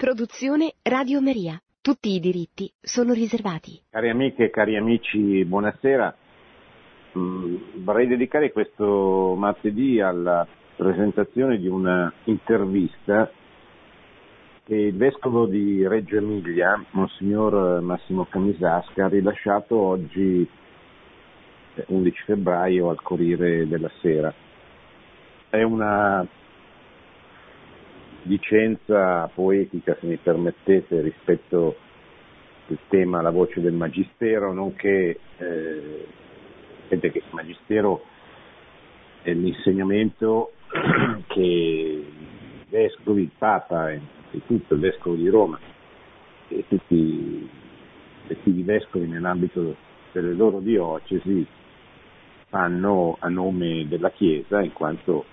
Produzione Radio Maria. Tutti i diritti sono riservati. Cari amiche e cari amici, buonasera. Mm, vorrei dedicare questo martedì alla presentazione di una intervista che il vescovo di Reggio Emilia, Monsignor Massimo Camisasca, ha rilasciato oggi 11 febbraio al Corriere della Sera. È una licenza poetica, se mi permettete, rispetto al tema La voce del Magistero, nonché eh, che il Magistero è l'insegnamento che i vescovi, il Papa e innanzitutto il Vescovo di Roma e tutti i vescovi nell'ambito delle loro diocesi fanno a nome della Chiesa in quanto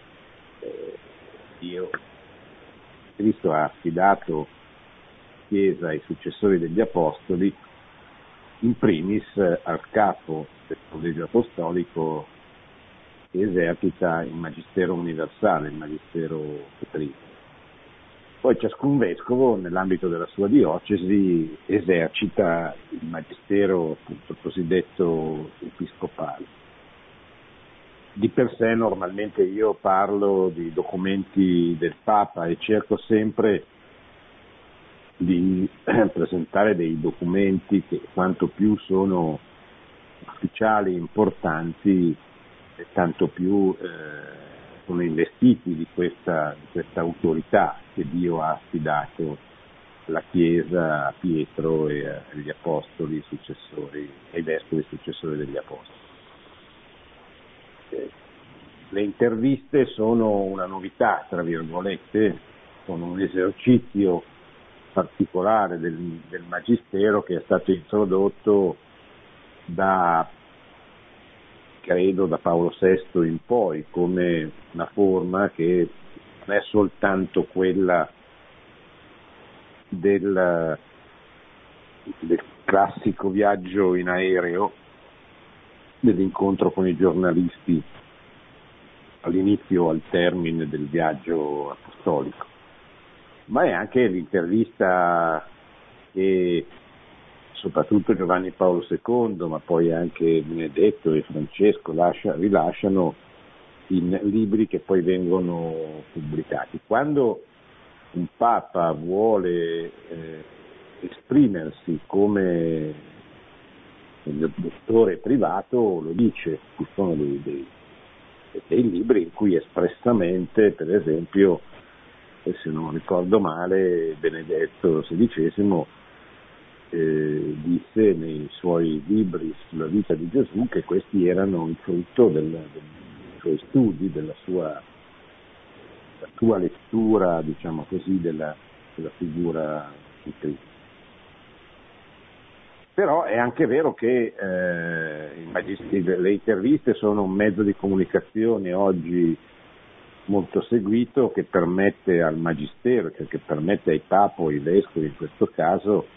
eh, Dio Cristo ha affidato Chiesa ai successori degli Apostoli, in primis al capo del collegio apostolico che esercita il Magistero universale, il Magistero petrino. Poi ciascun vescovo nell'ambito della sua diocesi esercita il Magistero appunto, cosiddetto episcopale di per sé normalmente io parlo di documenti del Papa e cerco sempre di presentare dei documenti che quanto più sono ufficiali, importanti, tanto più eh, sono investiti di questa, di questa, autorità che Dio ha affidato alla Chiesa, a Pietro e agli apostoli successori, ai vescovi successori degli apostoli le interviste sono una novità, tra virgolette, sono un esercizio particolare del, del magistero che è stato introdotto da, credo, da Paolo VI in poi, come una forma che non è soltanto quella del, del classico viaggio in aereo, dell'incontro con i giornalisti all'inizio o al termine del viaggio apostolico, ma è anche l'intervista che soprattutto Giovanni Paolo II, ma poi anche Benedetto e Francesco lascia, rilasciano in libri che poi vengono pubblicati. Quando un Papa vuole eh, esprimersi come il dottore privato lo dice, ci sono dei, dei, dei libri in cui espressamente, per esempio, se non ricordo male, Benedetto XVI eh, disse nei suoi libri sulla vita di Gesù che questi erano il frutto del, dei suoi studi, della sua, della sua lettura, diciamo così, della, della figura di Cristo. Però è anche vero che eh, le interviste sono un mezzo di comunicazione oggi molto seguito che permette al magistero, cioè che permette ai papo, ai vescovi in questo caso,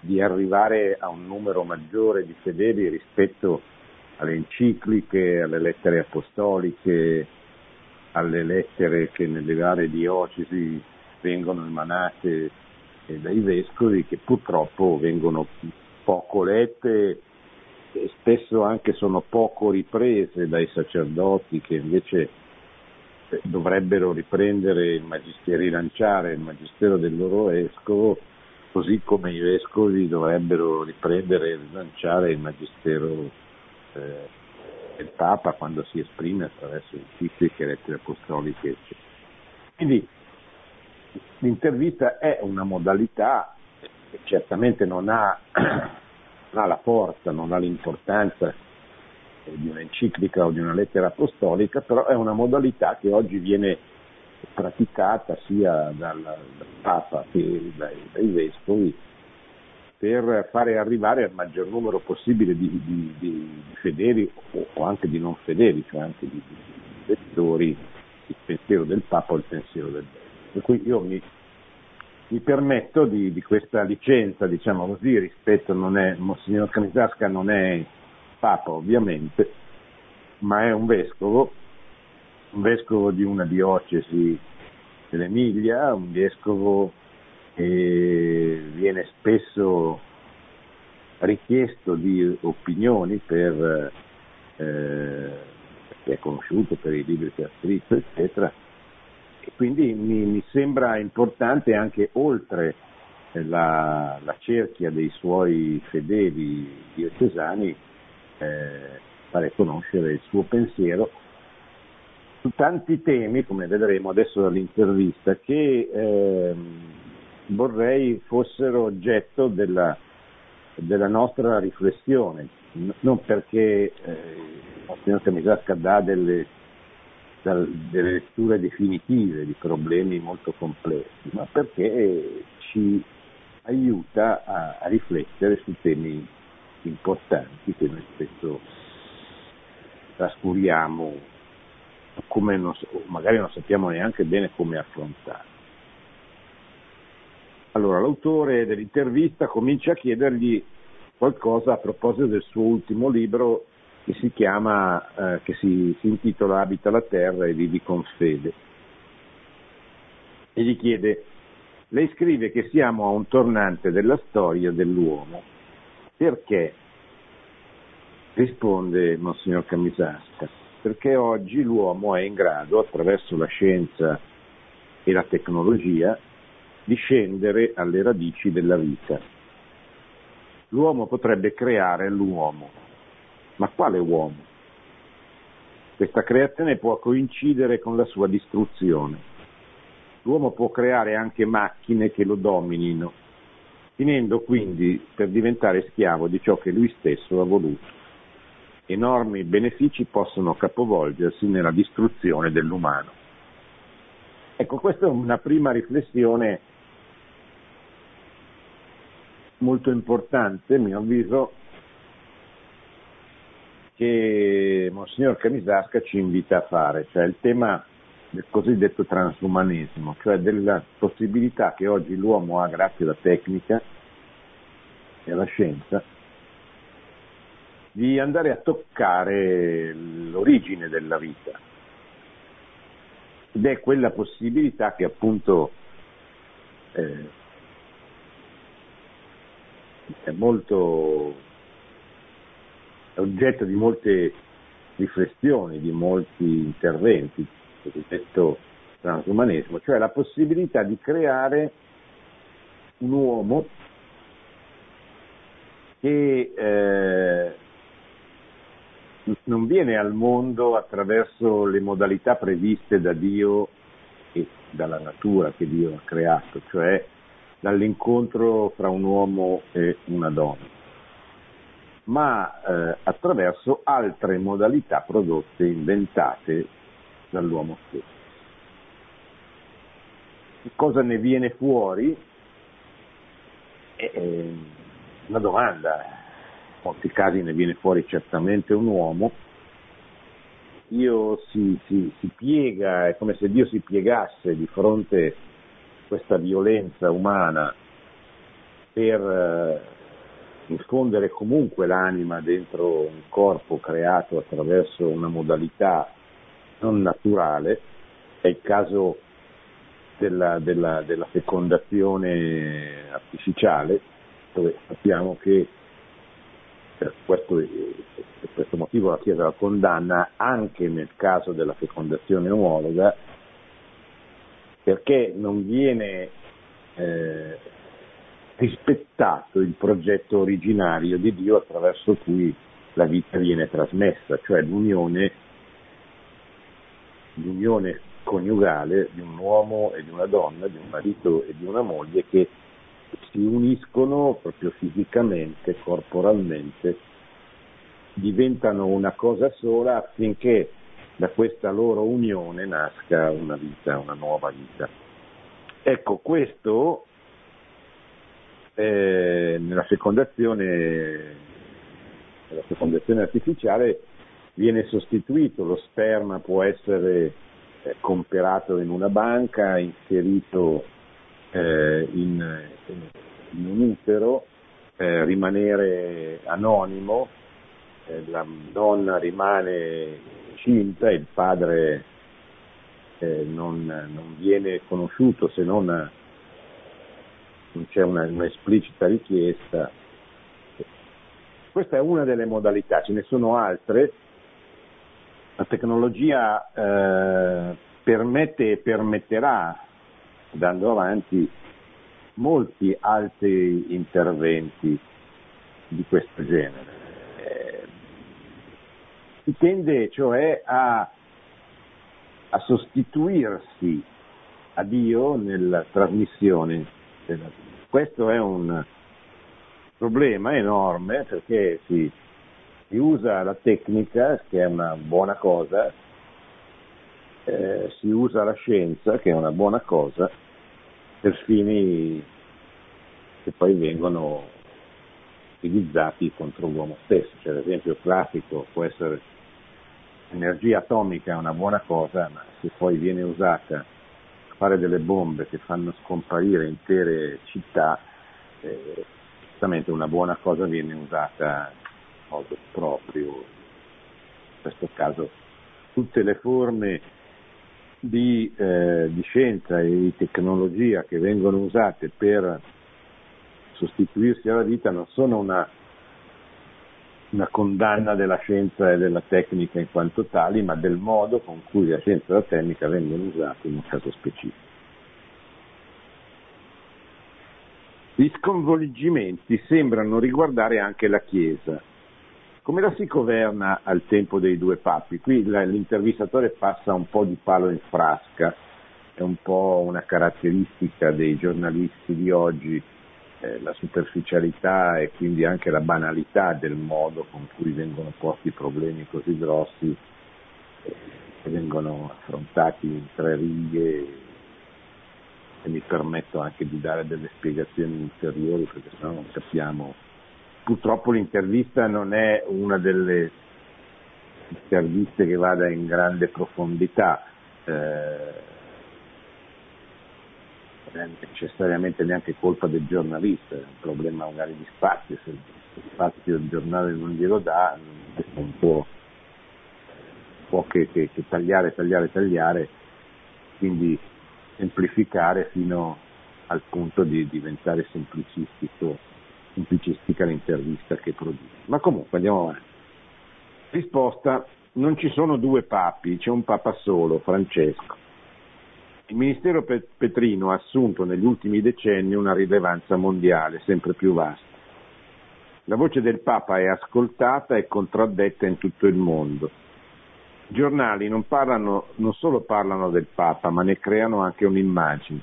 di arrivare a un numero maggiore di fedeli rispetto alle encicliche, alle lettere apostoliche, alle lettere che nelle varie diocesi vengono emanate eh, dai vescovi che purtroppo vengono poco lette e spesso anche sono poco riprese dai sacerdoti che invece eh, dovrebbero riprendere il magistero, rilanciare il magistero del loro vescovo, così come i vescovi dovrebbero riprendere e rilanciare il magistero eh, del Papa quando si esprime attraverso encicliche, lettere apostoliche, eccetera. Quindi l'intervista è una modalità che certamente non ha, ha la forza, non ha l'importanza di un'enciclica o di una lettera apostolica, però è una modalità che oggi viene praticata sia dal, dal Papa che dai, dai, vescovi per fare arrivare al maggior numero possibile di, di, di fedeli o, o, anche di non fedeli, cioè anche di, di lettori, il pensiero del Papa o il pensiero del vescovo. Per cui io mi mi permetto di, di, questa licenza, diciamo così, rispetto, non è, Monsignor Camisasca non è Papa ovviamente, ma è un vescovo, un vescovo di una diocesi dell'Emilia, un vescovo e viene spesso richiesto di opinioni per, eh, perché è conosciuto per i libri che ha scritto, eccetera. Quindi mi, mi sembra importante anche oltre la, la, cerchia dei suoi fedeli diocesani eh, fare conoscere il suo pensiero su tanti temi, come vedremo adesso dall'intervista, che eh, vorrei fossero oggetto della, della nostra riflessione, non perché eh, il signor Camisasca dà delle, delle letture definitive di problemi molto complessi, ma perché ci aiuta a, a riflettere su temi importanti che noi spesso trascuriamo come non, magari non sappiamo neanche bene come affrontare. Allora, l'autore dell'intervista comincia a chiedergli qualcosa a proposito del suo ultimo libro che si chiama, eh, che si, si intitola Abita la terra e vivi con fede. E gli chiede, lei scrive che siamo a un tornante della storia dell'uomo. Perché? Risponde Monsignor Camisasca, perché oggi l'uomo è in grado, attraverso la scienza e la tecnologia, di scendere alle radici della vita. L'uomo potrebbe creare l'uomo, ma quale uomo? Questa creazione può coincidere con la sua distruzione. L'uomo può creare anche macchine che lo dominino, finendo quindi per diventare schiavo di ciò che lui stesso ha voluto enormi benefici possono capovolgersi nella distruzione dell'umano. Ecco, questa è una prima riflessione molto importante, a mio avviso, che Monsignor Canisasca ci invita a fare, cioè il tema del cosiddetto transumanesimo, cioè della possibilità che oggi l'uomo ha grazie alla tecnica e alla scienza di andare a toccare l'origine della vita. Ed è quella possibilità che appunto eh, è molto è oggetto di molte riflessioni, di molti interventi, il cosiddetto transumanesimo, cioè la possibilità di creare un uomo che eh, non viene al mondo attraverso le modalità previste da Dio e dalla natura che Dio ha creato, cioè dall'incontro fra un uomo e una donna, ma eh, attraverso altre modalità prodotte, inventate dall'uomo stesso. Cosa ne viene fuori? È una domanda molti casi ne viene fuori certamente un uomo, Dio si, si, si piega, è come se Dio si piegasse di fronte a questa violenza umana per eh, infondere comunque l'anima dentro un corpo creato attraverso una modalità non naturale, è il caso della, della, della fecondazione artificiale, dove sappiamo che per questo, per questo motivo la Chiesa la condanna anche nel caso della fecondazione omologa, perché non viene eh, rispettato il progetto originario di Dio attraverso cui la vita viene trasmessa, cioè l'unione, l'unione coniugale di un uomo e di una donna, di un marito e di una moglie che si uniscono proprio fisicamente, corporalmente, diventano una cosa sola affinché da questa loro unione nasca una vita, una nuova vita. Ecco, questo eh, nella, fecondazione, nella fecondazione artificiale viene sostituito, lo sperma può essere eh, comperato in una banca, inserito eh, in, in, un utero, eh, rimanere anonimo, eh, la donna rimane incinta, il padre eh, non, non, viene conosciuto se non c'è una, un'esplicita richiesta. Questa è una delle modalità, ce ne sono altre. La tecnologia eh, permette e permetterà, andando avanti, molti altri interventi di questo genere. Eh, si tende cioè a, a sostituirsi a Dio nella trasmissione vita. Questo è un problema enorme perché si, si usa la tecnica, che è una buona cosa, eh, si usa la scienza, che è una buona cosa, per fini che poi vengono utilizzati contro l'uomo stesso. Cioè, l'esempio classico può essere l'energia atomica è una buona cosa, ma se poi viene usata fare delle bombe che fanno scomparire intere città, eh, una buona cosa viene usata in modo proprio. In questo caso tutte le forme di, eh, di scienza e di tecnologia che vengono usate per sostituirsi alla vita non sono una, una, condanna della scienza e della tecnica in quanto tali, ma del modo con cui la scienza e la tecnica vengono usate in un caso specifico. Gli sconvolgimenti sembrano riguardare anche la Chiesa. Come la si governa al tempo dei due papi? Qui l'intervistatore passa un po' di palo in frasca, è un po' una caratteristica dei giornalisti di oggi, eh, la superficialità e quindi anche la banalità del modo con cui vengono posti problemi così grossi eh, che vengono affrontati in tre righe e mi permetto anche di dare delle spiegazioni ulteriori perché sennò non capiamo. Purtroppo l'intervista non è una delle interviste che vada in grande profondità. Eh, necessariamente neanche colpa del giornalista, è un problema magari di spazio, se spazio il giornale non glielo dà, non può, può che, che, che tagliare, tagliare, tagliare, quindi semplificare fino al punto di diventare semplicistico, semplicistica l'intervista che produce. Ma comunque andiamo avanti. Risposta, non ci sono due papi, c'è un papa solo, Francesco. Il ministero Petrino ha assunto negli ultimi decenni una rilevanza mondiale sempre più vasta. La voce del Papa è ascoltata e contraddetta in tutto il mondo. I giornali non, parlano, non solo parlano del Papa, ma ne creano anche un'immagine.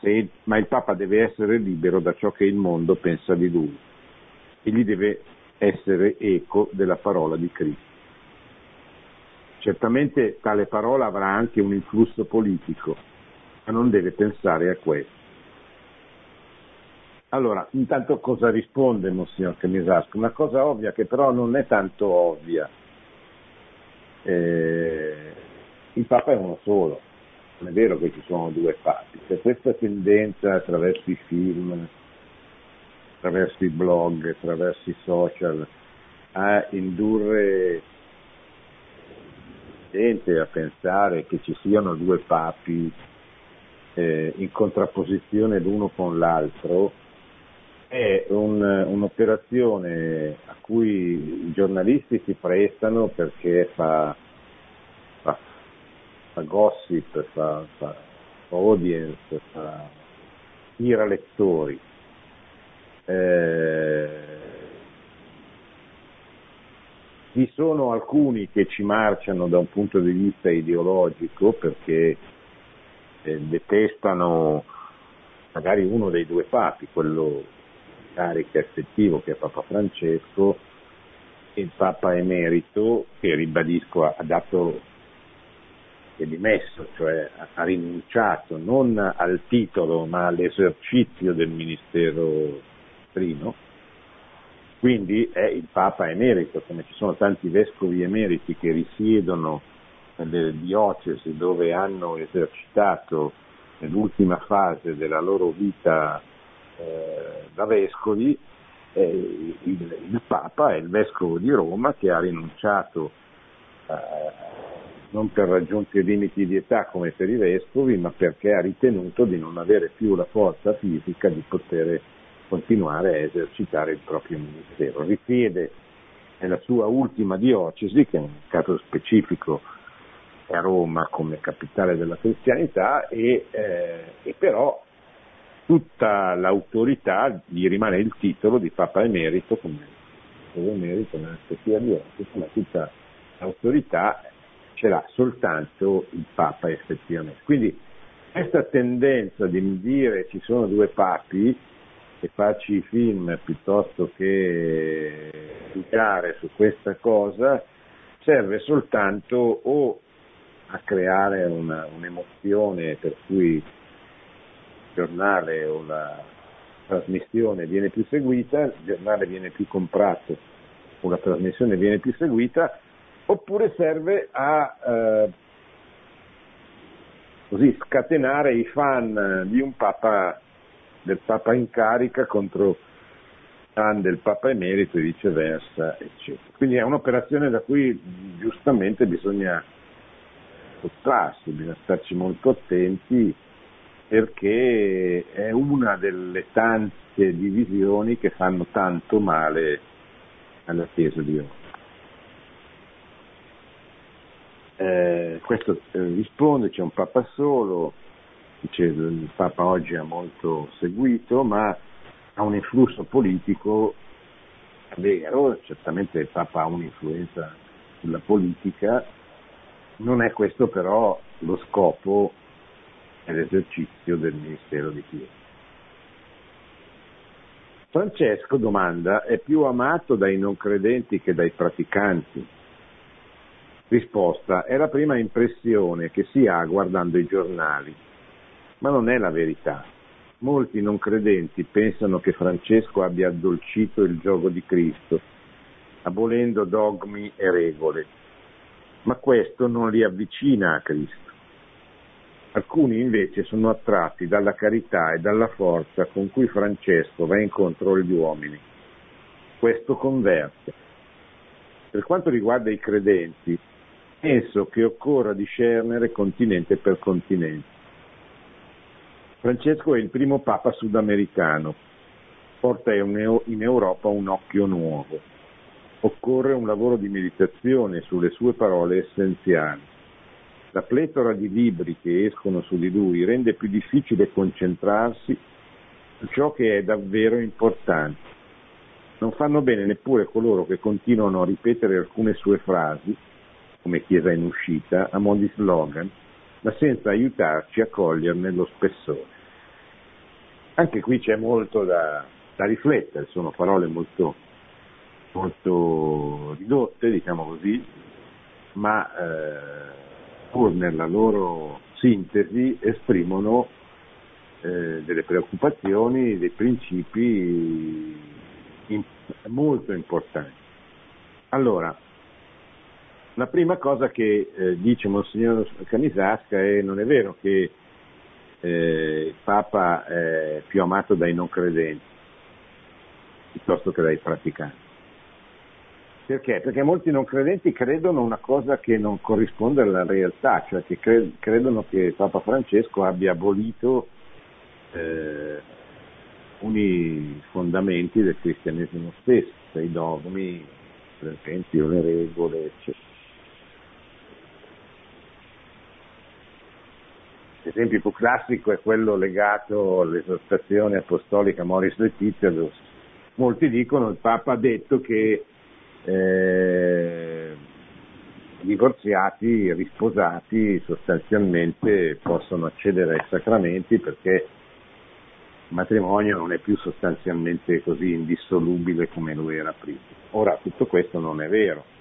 Se, ma il Papa deve essere libero da ciò che il mondo pensa di lui. Egli deve essere eco della parola di Cristo. Certamente tale parola avrà anche un influsso politico, ma non deve pensare a questo. Allora, intanto cosa risponde Monsignor Chemisasco? Una cosa ovvia che però non è tanto ovvia. Eh, il Papa è uno solo, non è vero che ci sono due papi. C'è questa tendenza attraverso i film, attraverso i blog, attraverso i social, a indurre gente a pensare che ci siano due papi eh, in contrapposizione l'uno con l'altro è un, un'operazione a cui i giornalisti si prestano perché fa, fa, fa gossip, fa, fa, audience, fa tira lettori. Eh, vi sono alcuni che ci marciano da un punto di vista ideologico perché eh, detestano magari uno dei due papi, quello carica effettivo che è Papa Francesco e il Papa emerito che ribadisco ha dato è dimesso, cioè ha rinunciato non al titolo ma all'esercizio del ministero trino quindi è il Papa emerito, come ci sono tanti vescovi emeriti che risiedono nelle diocesi dove hanno esercitato nell'ultima fase della loro vita eh, da vescovi, eh, il, il, Papa è il vescovo di Roma che ha rinunciato eh, non per raggiunti limiti di età come per i vescovi, ma perché ha ritenuto di non avere più la forza fisica di poter continuare a esercitare il proprio ministero. Risiede nella sua ultima diocesi, che in un caso specifico è Roma come capitale della cristianità, e, eh, e però tutta l'autorità gli rimane il titolo di Papa Emerito, come Emerito nella spettiva diocesi, ma tutta l'autorità ce l'ha soltanto il Papa effettivamente. Quindi questa tendenza di dire ci sono due papi e farci film piuttosto che giudicare su questa cosa serve soltanto o a creare una, un'emozione per cui il giornale o la trasmissione viene più seguita, il giornale viene più comprato o la trasmissione viene più seguita, oppure serve a eh, così scatenare i fan di un papa del Papa in carica contro fan del Papa emerito e viceversa, eccetera. Quindi è un'operazione da cui giustamente bisogna sottrarsi, bisogna starci molto attenti perché è una delle tante divisioni che fanno tanto male alla Chiesa di oggi. Eh, questo eh, risponde, c'è un Papa solo, dice, il Papa oggi è molto seguito, ma ha un influsso politico vero, certamente il Papa ha un'influenza sulla politica, non è questo però lo scopo dell'esercizio del Ministero di Chiesa. Francesco, domanda, è più amato dai non credenti che dai praticanti? Risposta, è la prima impressione che si ha guardando i giornali ma non è la verità. Molti non credenti pensano che Francesco abbia addolcito il gioco di Cristo, abolendo dogmi e regole, ma questo non li avvicina a Cristo. Alcuni invece sono attratti dalla carità e dalla forza con cui Francesco va incontro agli uomini. Questo converte. Per quanto riguarda i credenti, penso che occorra discernere continente per continente. Francesco è il primo papa sudamericano, porta in Europa un occhio nuovo. Occorre un lavoro di meditazione sulle sue parole essenziali. La pletora di libri che escono su di lui rende più difficile concentrarsi su ciò che è davvero importante. Non fanno bene neppure coloro che continuano a ripetere alcune sue frasi, come Chiesa in uscita, a mo' di slogan, ma senza aiutarci a coglierne lo spessore. Anche qui c'è molto da, da riflettere, sono parole molto, molto ridotte, diciamo così, ma eh, pur nella loro sintesi esprimono eh, delle preoccupazioni, dei principi in, molto importanti. Allora, la prima cosa che eh, dice Monsignor Canisasca è non è vero che eh, il Papa è più amato dai non credenti piuttosto che dai praticanti. Perché? Perché molti non credenti credono una cosa che non corrisponde alla realtà, cioè che cre- credono che Papa Francesco abbia abolito eh, alcuni fondamenti del cristianesimo stesso, cioè i dogmi, per esempio le regole, eccetera. L'esempio più classico è quello legato all'esortazione apostolica Moris Letizia, molti dicono che il Papa ha detto che eh, divorziati, risposati sostanzialmente possono accedere ai sacramenti perché il matrimonio non è più sostanzialmente così indissolubile come lo era prima. Ora tutto questo non è vero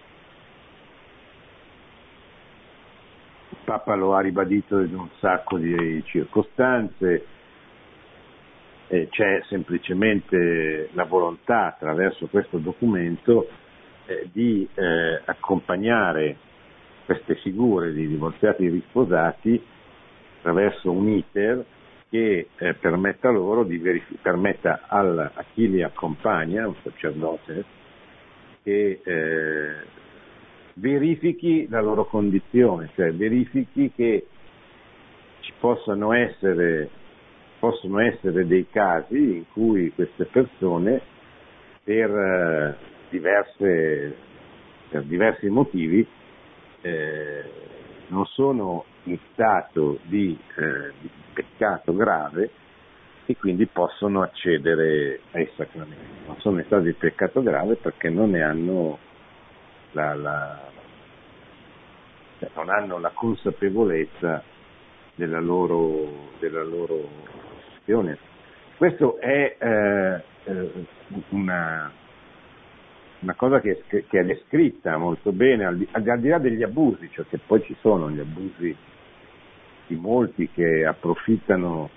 Papa lo ha ribadito in un sacco di circostanze, eh, c'è semplicemente la volontà attraverso questo documento eh, di eh, accompagnare queste figure di divorziati e risposati attraverso un iter che eh, permetta loro di verificare, permetta al, a chi li accompagna, un sacerdote, che eh, verifichi la loro condizione, cioè verifichi che ci possano essere, possono essere dei casi in cui queste persone per, eh, diverse, per diversi motivi eh, non sono in stato di, eh, di peccato grave e quindi possono accedere ai sacramenti. Non sono in stato di peccato grave perché non ne hanno la, la, cioè non hanno la consapevolezza della loro, della loro azione. Questo è eh, eh, una, una, cosa che, che, è descritta molto bene, al di, al di là degli abusi, cioè che poi ci sono gli abusi di molti che approfittano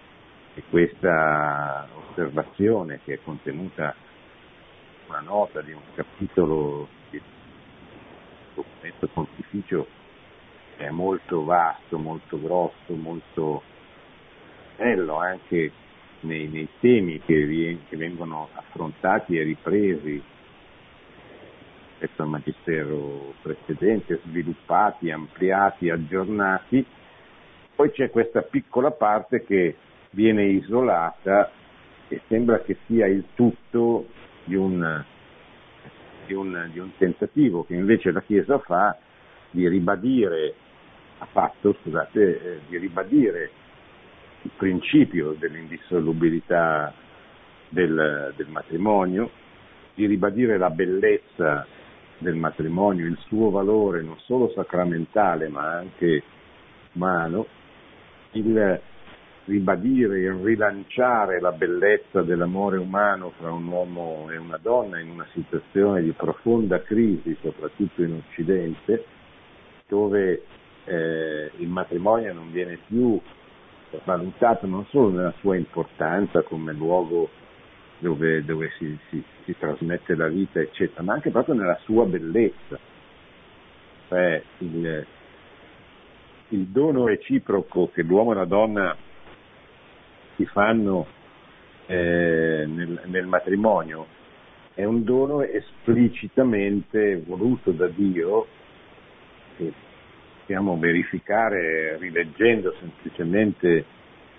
di questa osservazione che è contenuta in una nota di un capitolo di documento pontificio è molto vasto, molto grosso, molto bello anche nei, nei temi che, che, vengono affrontati e ripresi rispetto al magistero precedente, sviluppati, ampliati, aggiornati. Poi c'è questa piccola parte che viene isolata e sembra che sia il tutto di un, di un, di un tentativo che invece la Chiesa fa di ribadire ha fatto, scusate, eh, di ribadire il principio dell'indissolubilità del, del matrimonio, di ribadire la bellezza del matrimonio, il suo valore non solo sacramentale ma anche umano, il ribadire, il rilanciare la bellezza dell'amore umano fra un uomo e una donna in una situazione di profonda crisi, soprattutto in Occidente, dove eh, il matrimonio non viene più valutato non solo nella sua importanza come luogo dove, dove si, si, si, trasmette la vita, eccetera, ma anche proprio nella sua bellezza. Cioè il, il dono reciproco che l'uomo e la donna si fanno eh, nel, nel matrimonio è un dono esplicitamente voluto da Dio, che possiamo verificare rileggendo semplicemente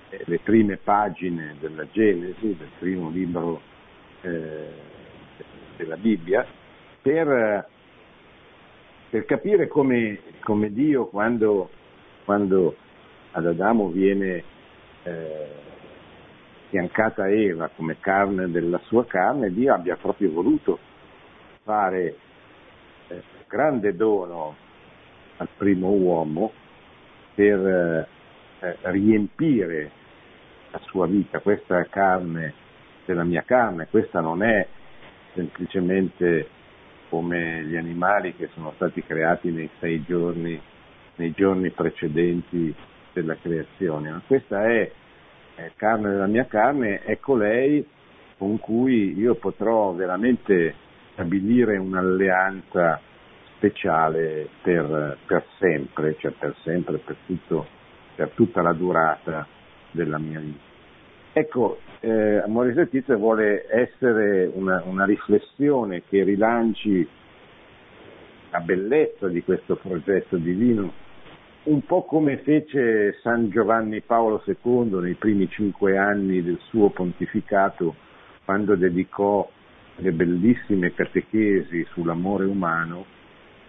eh, le prime pagine della Genesi, del primo libro eh, della Bibbia, per, per capire come, come, Dio quando, quando, ad Adamo viene eh, fiancata Eva come carne della sua carne, Dio abbia proprio voluto fare eh, grande dono al primo uomo per eh, eh, riempire la sua vita, questa è carne della mia carne, questa non è semplicemente come gli animali che sono stati creati nei sei giorni, nei giorni precedenti della creazione, ma questa è, è carne della mia carne, è colei con cui io potrò veramente stabilire un'alleanza speciale per, per sempre, cioè per sempre, per, tutto, per, tutta la durata della mia vita. Ecco, eh, Amore Letizia vuole essere una, una riflessione che rilanci la bellezza di questo progetto divino, un po' come fece San Giovanni Paolo II nei primi cinque anni del suo pontificato, quando dedicò le bellissime catechesi sull'amore umano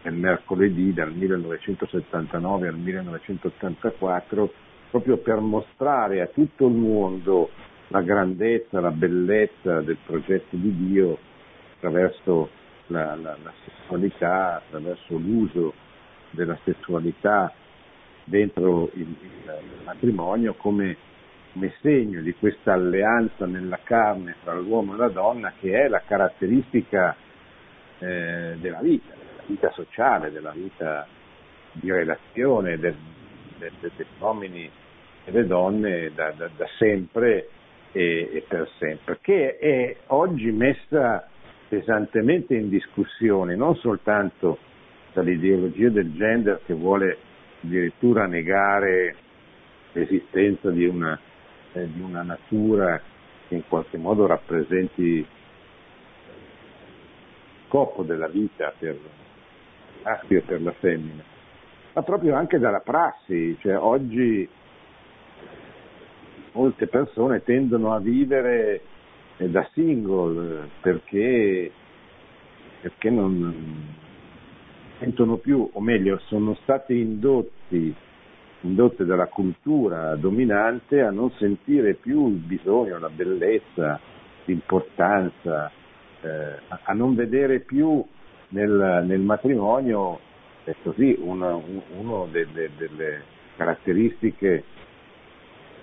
nel mercoledì dal 1979 al 1984 proprio per mostrare a tutto il mondo la grandezza, la bellezza del progetto di Dio attraverso la, la, la sessualità, attraverso l'uso della sessualità dentro il, il, matrimonio come, segno di questa alleanza nella carne tra l'uomo e la donna che è la caratteristica eh, della vita, vita sociale, della vita di relazione degli uomini e delle donne da, da, da sempre e, e, per sempre, che è oggi messa pesantemente in discussione, non soltanto dall'ideologia del gender che vuole addirittura negare l'esistenza di una, eh, di una natura che in qualche modo rappresenti scopo della vita per maschio per la femmina, ma proprio anche dalla prassi, cioè oggi molte persone tendono a vivere eh, da single perché, perché non sentono più, o meglio, sono stati indotti, indotte dalla cultura dominante a non sentire più il bisogno, la bellezza, l'importanza, eh, a non vedere più nel, nel matrimonio è così una, una delle, delle, caratteristiche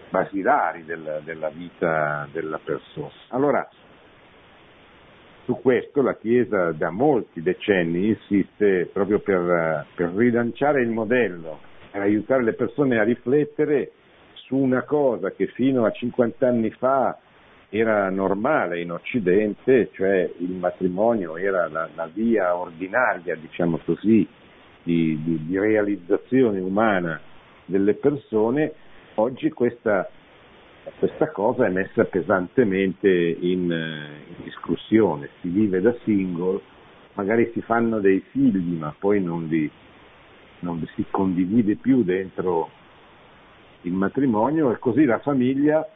basilari della, della, vita della persona. Allora, su questo la Chiesa da molti decenni insiste proprio per, per rilanciare il modello, per aiutare le persone a riflettere su una cosa che fino a 50 anni fa era normale in Occidente, cioè il matrimonio era la, la via ordinaria, diciamo così, di, di, di, realizzazione umana delle persone, oggi questa, questa cosa è messa pesantemente in, in, discussione, si vive da single, magari si fanno dei figli ma poi non li, non li si condivide più dentro il matrimonio e così la famiglia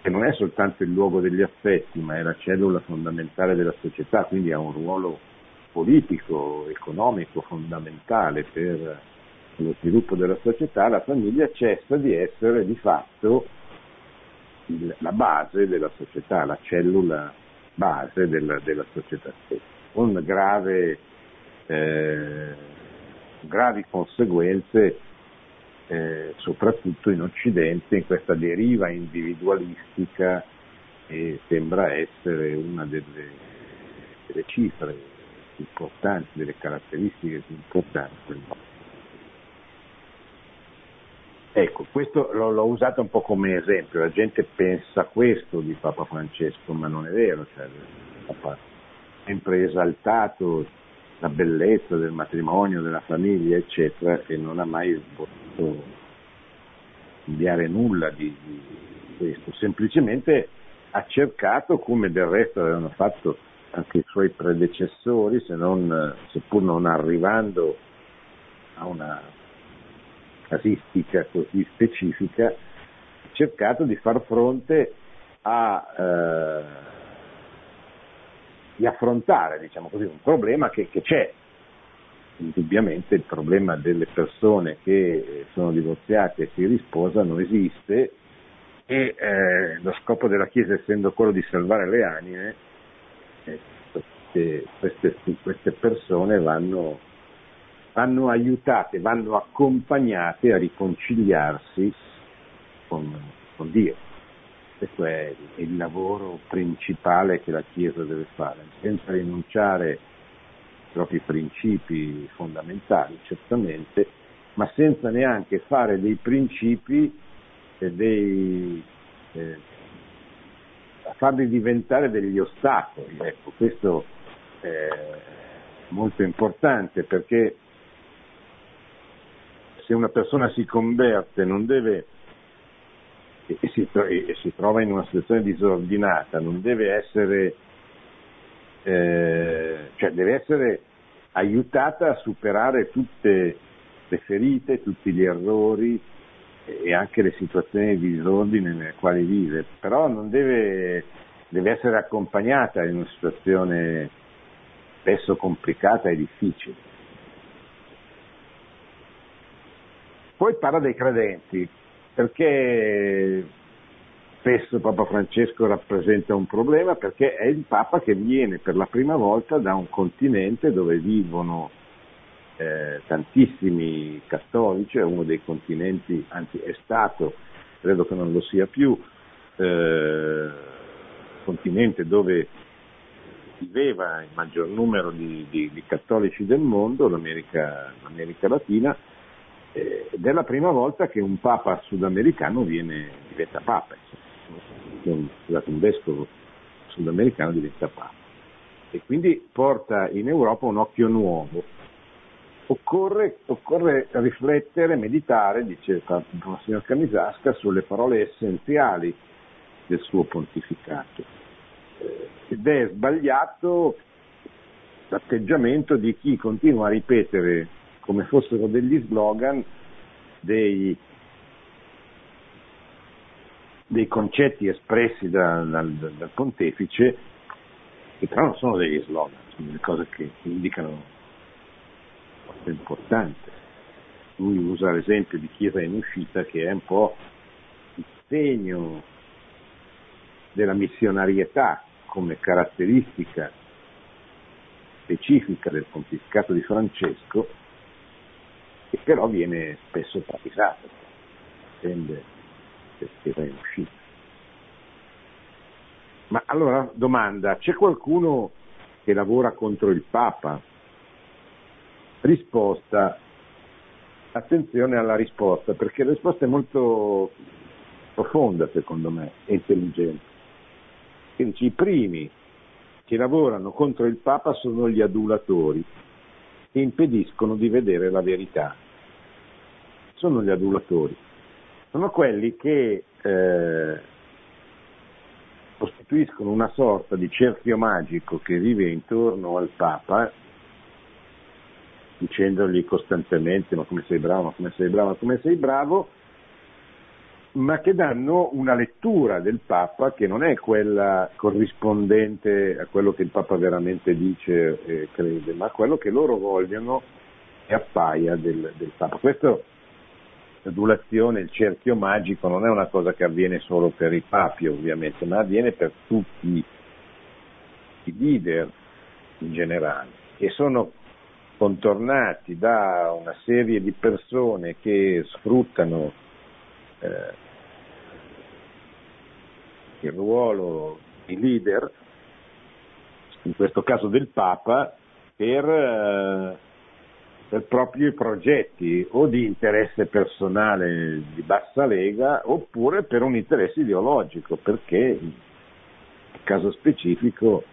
che non è soltanto il luogo degli affetti, ma è la cellula fondamentale della società, quindi ha un ruolo politico, economico fondamentale per lo sviluppo della società, la famiglia cessa di essere di fatto il, la base della società, la cellula base della, della società stessa, con grave, eh, gravi conseguenze eh, soprattutto in Occidente, in questa deriva individualistica e sembra essere una delle, delle cifre importanti, delle caratteristiche più importanti del mondo. Ecco, questo l'ho, l'ho, usato un po' come esempio, la gente pensa questo di Papa Francesco, ma non è vero, cioè, Papa ha sempre esaltato la bellezza del matrimonio, della famiglia, eccetera, e non ha mai potuto cambiare nulla di, di questo, semplicemente ha cercato, come del resto avevano fatto anche i suoi predecessori, se non, seppur non arrivando a una casistica così specifica, cercato di far fronte a eh, di affrontare diciamo così, un problema che, che, c'è. Indubbiamente il problema delle persone che sono divorziate e si risposano esiste e eh, lo scopo della Chiesa essendo quello di salvare le anime, eh, queste, queste, persone vanno, vanno aiutate, vanno accompagnate a riconciliarsi con, con Dio. Questo è il lavoro principale che la Chiesa deve fare, senza rinunciare ai propri principi fondamentali, certamente, ma senza neanche fare dei principi e dei, eh, farli diventare degli ostacoli. Ecco, questo è molto importante perché se una persona si converte non deve e si, e si, trova in una situazione disordinata, non deve essere, eh, cioè deve essere aiutata a superare tutte le ferite, tutti gli errori e anche le situazioni di disordine nelle quali vive, però non deve, deve essere accompagnata in una situazione spesso complicata e difficile. Poi parla dei credenti, perché spesso Papa Francesco rappresenta un problema? Perché è il Papa che viene per la prima volta da un continente dove vivono eh, tantissimi cattolici, è uno dei continenti, anzi è stato, credo che non lo sia più, eh, continente dove viveva il maggior numero di, di, di cattolici del mondo, l'America, l'America Latina, ed è la prima volta che un papa sudamericano viene, diventa papa, un, scusate, un vescovo sudamericano diventa papa e quindi porta in Europa un occhio nuovo. Occorre, occorre riflettere, meditare, dice il signor Camisasca, sulle parole essenziali del suo pontificato. Eh, ed è sbagliato l'atteggiamento di chi continua a ripetere come fossero degli slogan dei, dei concetti espressi da, dal, dal, pontefice, che però non sono degli slogan, sono delle cose che indicano qualcosa importante. Lui usa l'esempio di Chiesa in uscita che è un po' il segno della missionarietà come caratteristica specifica del pontificato di Francesco, che però viene spesso praticato, dipende perché va in uscita. Ma allora domanda, c'è qualcuno che lavora contro il Papa? Risposta, attenzione alla risposta, perché la risposta è molto profonda secondo me e intelligente. Quindi i primi che lavorano contro il Papa sono gli adulatori che impediscono di vedere la verità. Sono gli adulatori, sono quelli che eh, costituiscono una sorta di cerchio magico che vive intorno al Papa dicendogli costantemente ma come sei bravo, ma come sei bravo, ma come sei bravo, ma che danno una lettura del Papa che non è quella corrispondente a quello che il Papa veramente dice e crede, ma a quello che loro vogliono che appaia del, del Papa. Questo, l'adulazione, il cerchio magico non è una cosa che avviene solo per i papi ovviamente, ma avviene per tutti i leader in generale e sono contornati da una serie di persone che sfruttano eh, il ruolo di leader, in questo caso del Papa, per, eh, per propri progetti o di interesse personale di bassa lega oppure per un interesse ideologico, perché nel caso specifico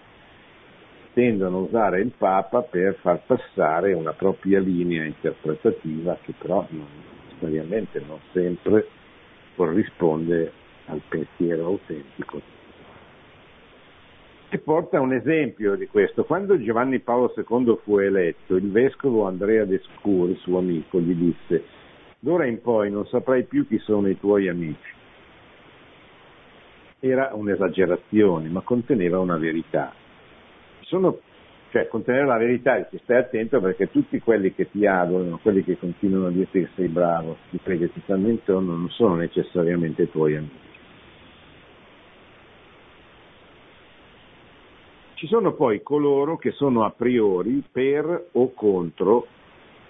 tendono a usare il Papa per far passare una propria linea interpretativa che però non, non sempre corrisponde al pensiero autentico. E porta un esempio di questo. Quando Giovanni Paolo II fu eletto, il vescovo Andrea Descur, suo amico, gli disse d'ora in poi non saprai più chi sono i tuoi amici. Era un'esagerazione, ma conteneva una verità. Sono cioè contenere la verità e ti stai attento perché tutti quelli che ti adorano, quelli che continuano a dirti che sei bravo, che ti stanno intorno, non sono necessariamente tuoi amici. Ci sono poi coloro che sono a priori per o contro,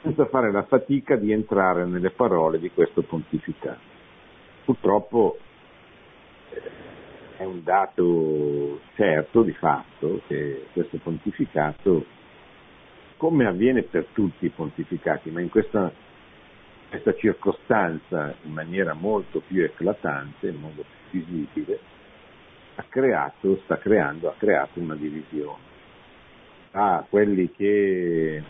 senza fare la fatica di entrare nelle parole di questo pontificato. Purtroppo eh, è un dato certo di fatto che questo pontificato, come avviene per tutti i pontificati, ma in questa, questa circostanza in maniera molto più eclatante, in modo più visibile, ha creato, sta creando, ha creato una divisione. Ha quelli che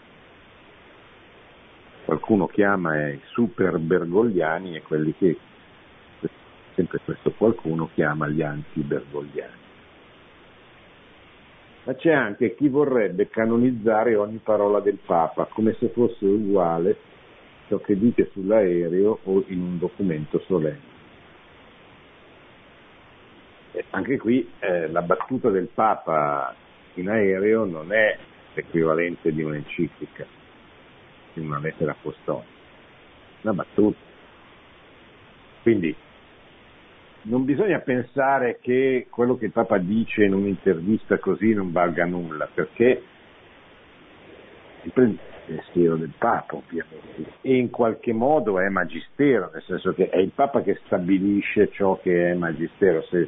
qualcuno chiama i super bergogliani e quelli che sempre questo qualcuno chiama gli anti-bergogliani. Ma c'è anche chi vorrebbe canonizzare ogni parola del Papa come se fosse uguale ciò che dice sull'aereo o in un documento solenne. Anche qui eh, la battuta del Papa in aereo non è l'equivalente di un'enciclica, di una lettera apostolica, una battuta. Quindi non bisogna pensare che quello che il Papa dice in un'intervista così non valga nulla, perché il pensiero del Papa ovviamente e in qualche modo è magistero, nel senso che è il Papa che stabilisce ciò che è magistero. Se,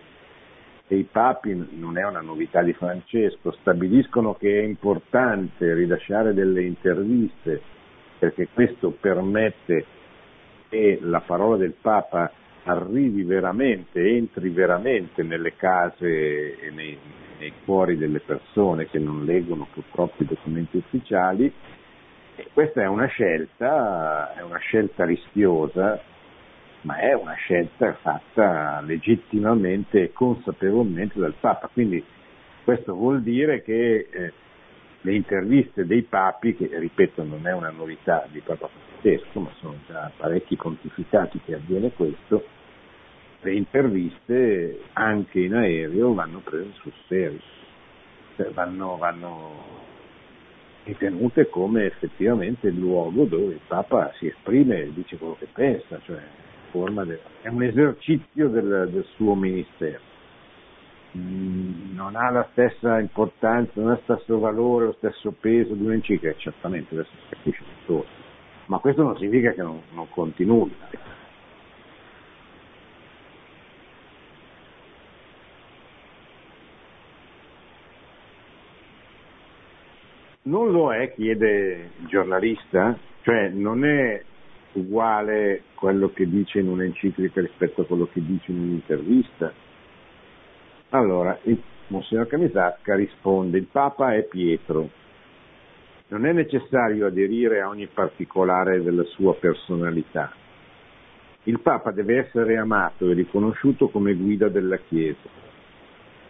se i papi, non è una novità di Francesco, stabiliscono che è importante rilasciare delle interviste perché questo permette che la parola del Papa arrivi veramente, entri veramente nelle case e nei, nei cuori delle persone che non leggono purtroppo i documenti ufficiali. E questa è una scelta, è una scelta rischiosa, ma è una scelta fatta legittimamente e consapevolmente dal Papa. Quindi questo vuol dire che eh, le interviste dei papi, che ripeto non è una novità di Papa Francesco, ma sono già parecchi pontificati che avviene questo, le interviste anche in aereo vanno prese sul serio, cioè vanno, vanno ritenute come effettivamente il luogo dove il Papa si esprime e dice quello che pensa, cioè de, è un esercizio del, del suo ministero. Mm, non ha la stessa importanza, non ha lo stesso valore, lo stesso peso di un'enciclica, certamente adesso si capisce tutto, ma questo non significa che non, non conti nulla. Non lo è, chiede il giornalista, cioè non è uguale quello che dice in un'enciclica rispetto a quello che dice in un'intervista. Allora, il Monsignor Camisacca risponde, il Papa è Pietro, non è necessario aderire a ogni particolare della sua personalità. Il Papa deve essere amato e riconosciuto come guida della Chiesa.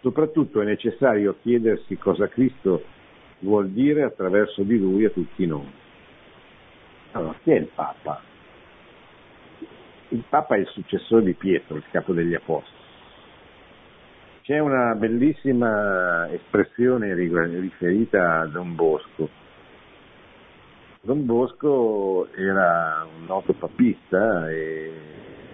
Soprattutto è necessario chiedersi cosa Cristo vuol dire attraverso di lui a tutti noi. Allora, chi è il Papa? Il Papa è il successore di Pietro, il capo degli Apostoli. C'è una bellissima espressione riferita a Don Bosco. Don Bosco era un noto papista e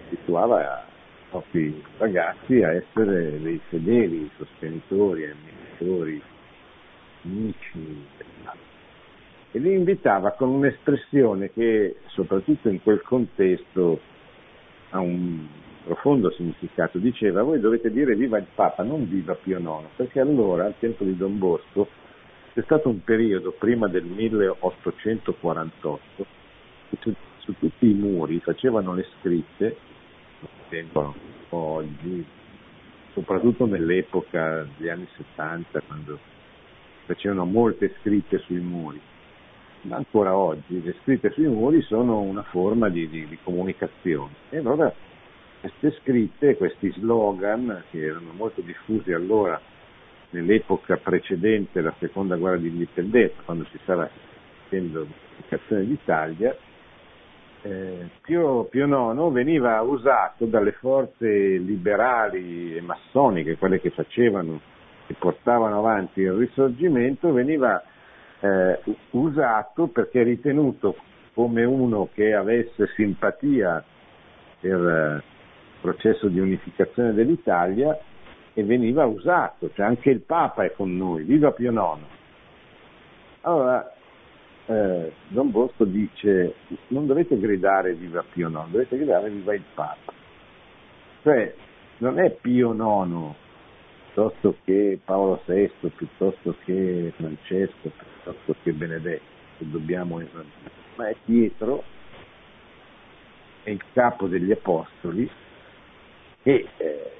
abituava i propri ragazzi a essere dei fedeli sostenitori, amministratori amici, e li invitava con un'espressione che soprattutto in quel contesto ha un profondo significato. Diceva, voi dovete dire viva il Papa, non viva Pio IX, perché allora, al tempo di Don Bosco, c'è stato un periodo prima del 1848 che su, su tutti i muri facevano le scritte, oggi, soprattutto nell'epoca degli anni 70, quando facevano molte scritte sui muri, ancora oggi le scritte sui muri sono una forma di, di, di comunicazione. E allora queste scritte, questi slogan, che erano molto diffusi allora nell'epoca precedente la seconda guerra di indipendenza, quando si stava facendo l'unificazione d'Italia, eh, Pio, IX veniva usato dalle forze liberali e massoniche, quelle che facevano che portavano avanti il risorgimento veniva eh, usato perché ritenuto come uno che avesse simpatia per eh, il processo di unificazione dell'Italia e veniva usato, cioè anche il Papa è con noi, viva Pio IX. Allora, eh, Don Bosco dice non dovete gridare viva Pio IX, dovete gridare viva il Papa. Cioè, non è Pio IX piuttosto che Paolo VI, piuttosto che Francesco, piuttosto che Benedetto, dobbiamo ma è Pietro, è il capo degli apostoli e eh,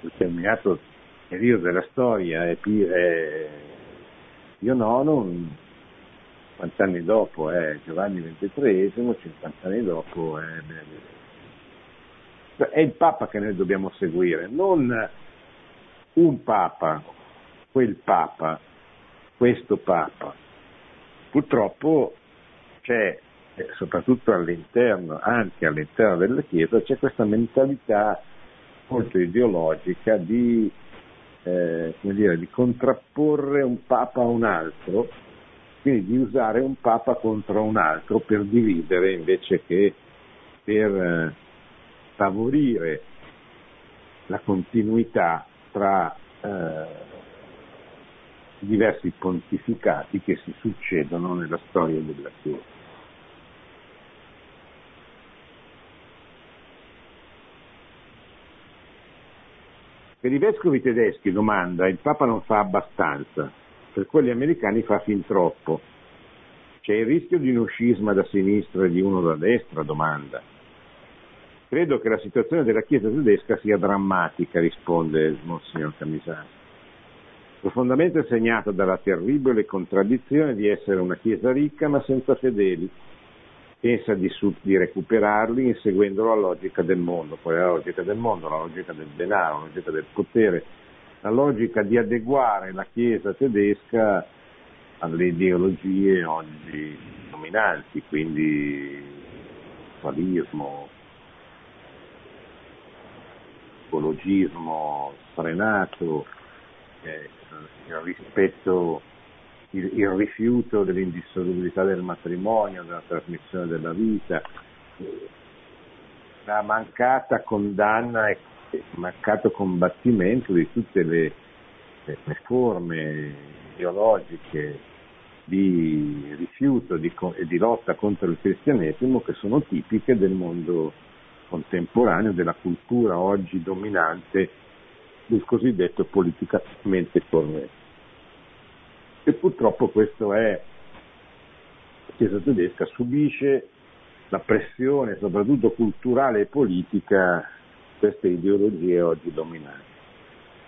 in determinato periodo della storia è Pio IX, 50 anni dopo è Giovanni XXIII, 50 anni dopo è Benedetto. È il Papa che noi dobbiamo seguire, non un Papa, quel Papa, questo Papa. Purtroppo c'è, eh, soprattutto all'interno, anche all'interno della Chiesa, c'è questa mentalità molto ideologica di, eh, dire, di contrapporre un Papa a un altro, quindi di usare un Papa contro un altro per dividere invece che per eh, favorire la continuità tra eh, diversi pontificati che si succedono nella storia della Chiesa. Per i vescovi tedeschi, domanda, il Papa non fa abbastanza, per quelli americani fa fin troppo. C'è il rischio di uno scisma da sinistra e di uno da destra, domanda. Credo che la situazione della Chiesa tedesca sia drammatica, risponde il Monsignor Camisani, profondamente segnata dalla terribile contraddizione di essere una Chiesa ricca ma senza fedeli. Pensa di, di recuperarli inseguendo la logica del mondo, qual è la logica del mondo? La logica del denaro, la logica del potere, la logica di adeguare la Chiesa tedesca alle ideologie oggi dominanti, quindi qualismo, ecologismo sfrenato, eh, il rispetto, il, il, rifiuto dell'indissolubilità del matrimonio, della trasmissione della vita, la mancata condanna e il mancato combattimento di tutte le, le forme ideologiche di rifiuto di, e di lotta contro il cristianesimo che sono tipiche del mondo contemporaneo, della cultura oggi dominante del cosiddetto politicamente corretto. E purtroppo questo è, la Chiesa tedesca subisce la pressione soprattutto culturale e politica di queste ideologie oggi dominanti.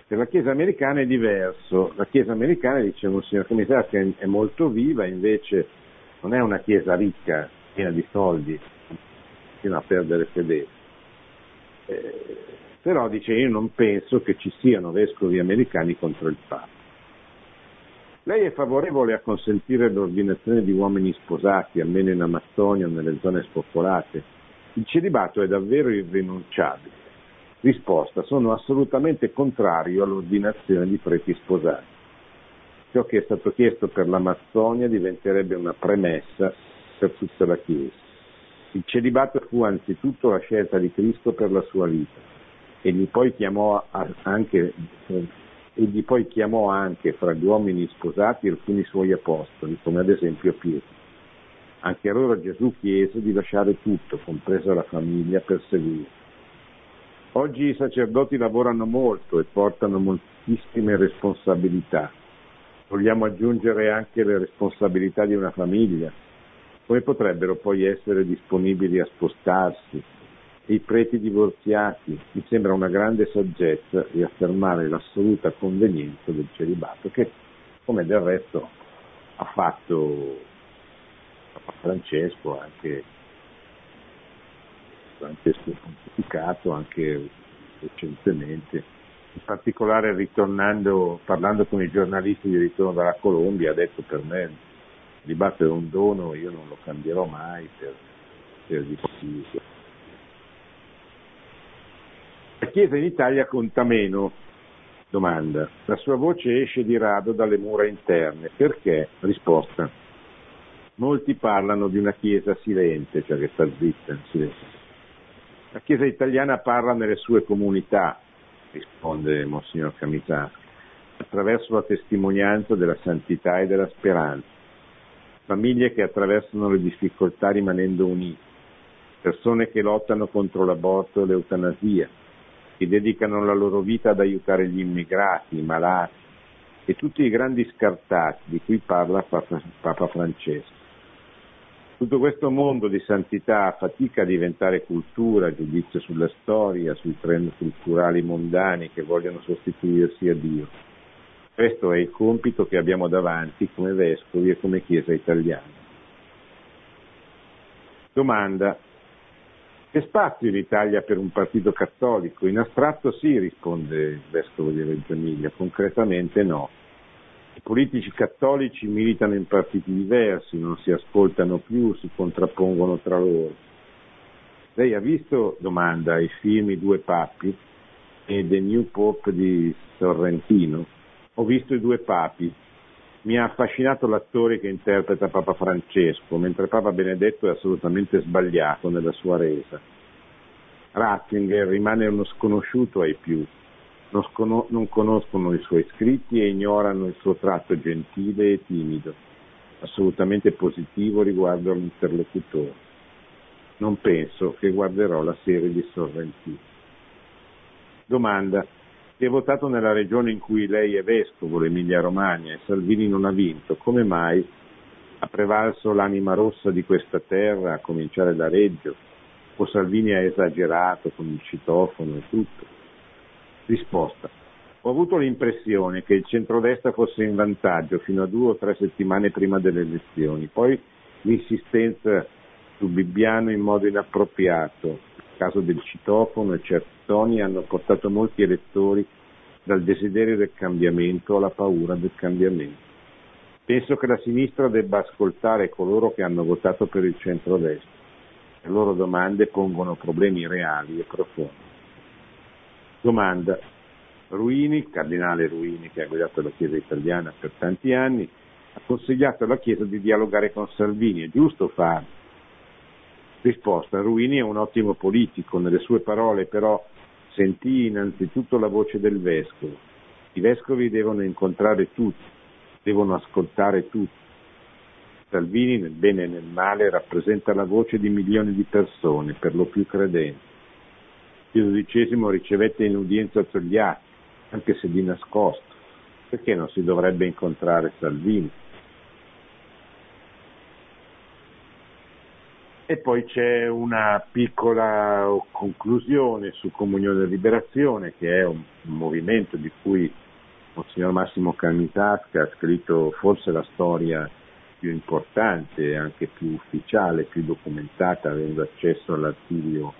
Per la Chiesa americana è diverso, la Chiesa americana, dice Monsignor Commissario, che è molto viva, invece non è una Chiesa ricca, piena di soldi, fino a perdere fedeli. Eh, però dice io non penso che ci siano vescovi americani contro il Papa. Lei è favorevole a consentire l'ordinazione di uomini sposati, almeno in Amazzonia o nelle zone spopolate? Il celibato è davvero irrinunciabile. Risposta, sono assolutamente contrario all'ordinazione di preti sposati. Ciò che è stato chiesto per l'Amazzonia diventerebbe una premessa per tutta la Chiesa. Il celibato fu anzitutto la scelta di Cristo per la sua vita. Egli poi chiamò anche, egli poi chiamò anche fra gli uomini sposati alcuni suoi apostoli, come ad esempio Pietro. Anche a loro Gesù chiese di lasciare tutto, compresa la famiglia, per seguire. Oggi i sacerdoti lavorano molto e portano moltissime responsabilità. Vogliamo aggiungere anche le responsabilità di una famiglia? Come potrebbero poi essere disponibili a spostarsi? I preti divorziati? Mi sembra una grande saggezza riaffermare l'assoluta convenienza del celibato, che come del resto ha fatto Francesco anche Francesco pontificato anche recentemente, in particolare parlando con i giornalisti di ritorno dalla Colombia, ha detto per me il dibattito è un dono, io non lo cambierò mai per, per difficile. La Chiesa in Italia conta meno, domanda. La sua voce esce di rado dalle mura interne. Perché? Risposta. Molti parlano di una Chiesa silente, cioè che sta zitta, in silenzio. La Chiesa italiana parla nelle sue comunità, risponde Monsignor Camisaschi, attraverso la testimonianza della santità e della speranza. Famiglie che attraversano le difficoltà rimanendo unite, persone che lottano contro l'aborto e l'eutanasia, che dedicano la loro vita ad aiutare gli immigrati, i malati e tutti i grandi scartati di cui parla Papa Francesco. Tutto questo mondo di santità fatica a diventare cultura, giudizio sulla storia, sui trend culturali mondani che vogliono sostituirsi a Dio. Questo è il compito che abbiamo davanti come vescovi e come Chiesa italiana. Domanda. C'è spazio in Italia per un partito cattolico? In astratto sì, risponde il vescovo di Reggio Emilia, concretamente no. I politici cattolici militano in partiti diversi, non si ascoltano più, si contrappongono tra loro. Lei ha visto, domanda, i film I due papi e The New Pope di Sorrentino? Ho visto i due papi. Mi ha affascinato l'attore che interpreta Papa Francesco, mentre Papa Benedetto è assolutamente sbagliato nella sua resa. Ratzinger rimane uno sconosciuto ai più, non, scono- non conoscono i suoi scritti e ignorano il suo tratto gentile e timido, assolutamente positivo riguardo all'interlocutore. Non penso che guarderò la serie di Sorrentino. Domanda. Si è votato nella regione in cui lei è vescovo, l'Emilia Romagna, e Salvini non ha vinto. Come mai ha prevalso l'anima rossa di questa terra, a cominciare da Reggio? O Salvini ha esagerato con il citofono e tutto? Risposta. Ho avuto l'impressione che il centrodestra fosse in vantaggio fino a due o tre settimane prima delle elezioni, poi l'insistenza su Bibbiano in modo inappropriato, caso del citofono e certi toni hanno portato molti elettori dal desiderio del cambiamento alla paura del cambiamento. penso che la sinistra debba ascoltare coloro che hanno votato per il centro-destra. Le loro domande pongono problemi reali e profondi. Domanda. Ruini, cardinale Ruini, che ha guidato la Chiesa italiana per tanti anni, ha consigliato alla Chiesa di dialogare con Salvini. È giusto farlo? Risposta. Ruini è un ottimo politico. Nelle sue parole, però, sentì innanzitutto la voce del vescovo. I vescovi devono incontrare tutti, devono ascoltare tutti. Salvini, nel bene e nel male, rappresenta la voce di milioni di persone, per lo più credenti. Pio XII ricevette in udienza Togliatti, anche se di nascosto. Perché non si dovrebbe incontrare Salvini? E poi c'è una piccola conclusione su Comunione e Liberazione, che è un, movimento di cui Monsignor Massimo Camitasca ha scritto forse la storia più importante, anche più ufficiale, più documentata, avendo accesso all'archivio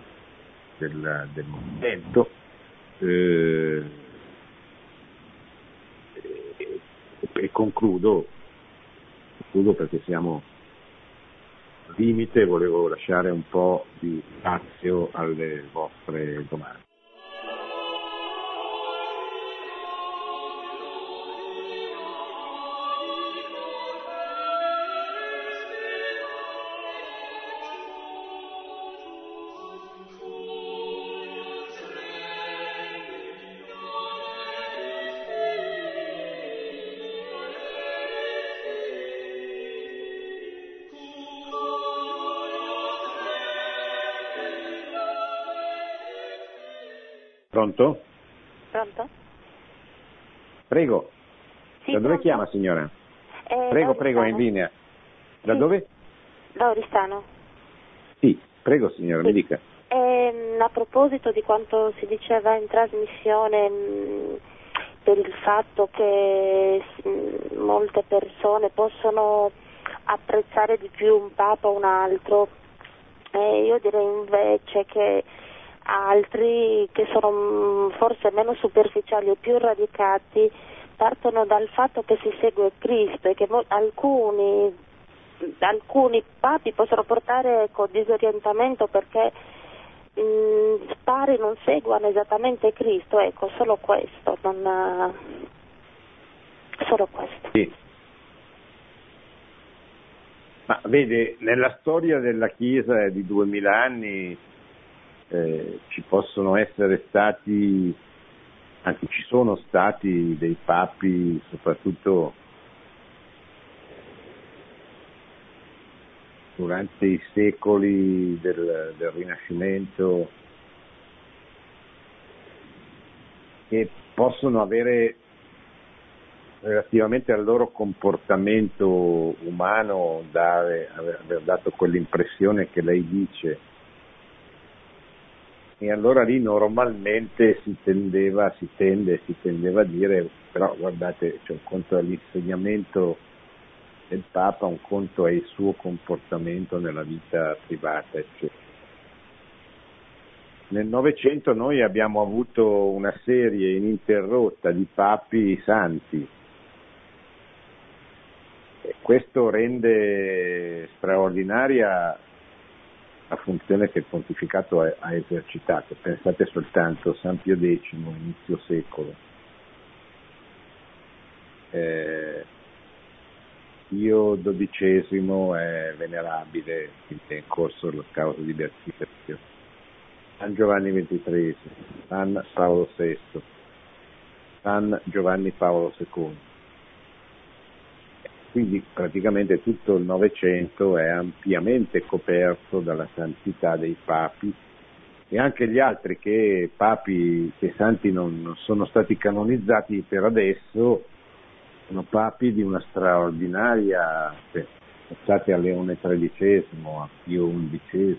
del, del movimento. Eh, e, e concludo, concludo perché siamo limite, volevo lasciare un po' di spazio alle vostre domande. Pronto? Pronto? Prego. Sì, da dove pronto? chiama signora? Eh, Prego, prego, è in linea. Da Sì. dove? Da Oristano. Sì, prego signora, mi Sì. dica. Ehm, a proposito di quanto si diceva in trasmissione mh, per il fatto che mh, molte persone possono apprezzare di più un papa o un altro, eh, io direi invece che altri che sono mh, forse meno superficiali e più radicati partono dal fatto che si segue Cristo e che alcuni, alcuni papi possono portare ecco, disorientamento perché mh, pare non seguano esattamente Cristo, ecco, solo questo, non, solo questo. Sì. Ma vede, nella storia della Chiesa di duemila anni eh, ci possono essere stati, anzi ci sono stati dei papi, soprattutto durante i secoli del, del Rinascimento, che possono avere relativamente al loro comportamento umano dare, aver, aver dato quell'impressione che lei dice. E allora lì normalmente si tendeva, si tende, si tendeva a dire, però guardate, c'è un conto all'insegnamento del Papa, un conto è il suo comportamento nella vita privata, eccetera. Nel Novecento noi abbiamo avuto una serie ininterrotta di papi santi. E questo rende straordinaria la funzione che il pontificato ha, esercitato. Pensate soltanto a San Pio X, inizio secolo. Eh, Pio XII è venerabile, quindi è in corso la causa di beatificazione. San Giovanni XXIII, San Paolo VI, San Giovanni Paolo II. Quindi praticamente tutto il Novecento è ampiamente coperto dalla santità dei papi e anche gli altri che papi, che santi non, sono stati canonizzati per adesso, sono papi di una straordinaria, cioè, pensate a Leone XIII, a Pio XI.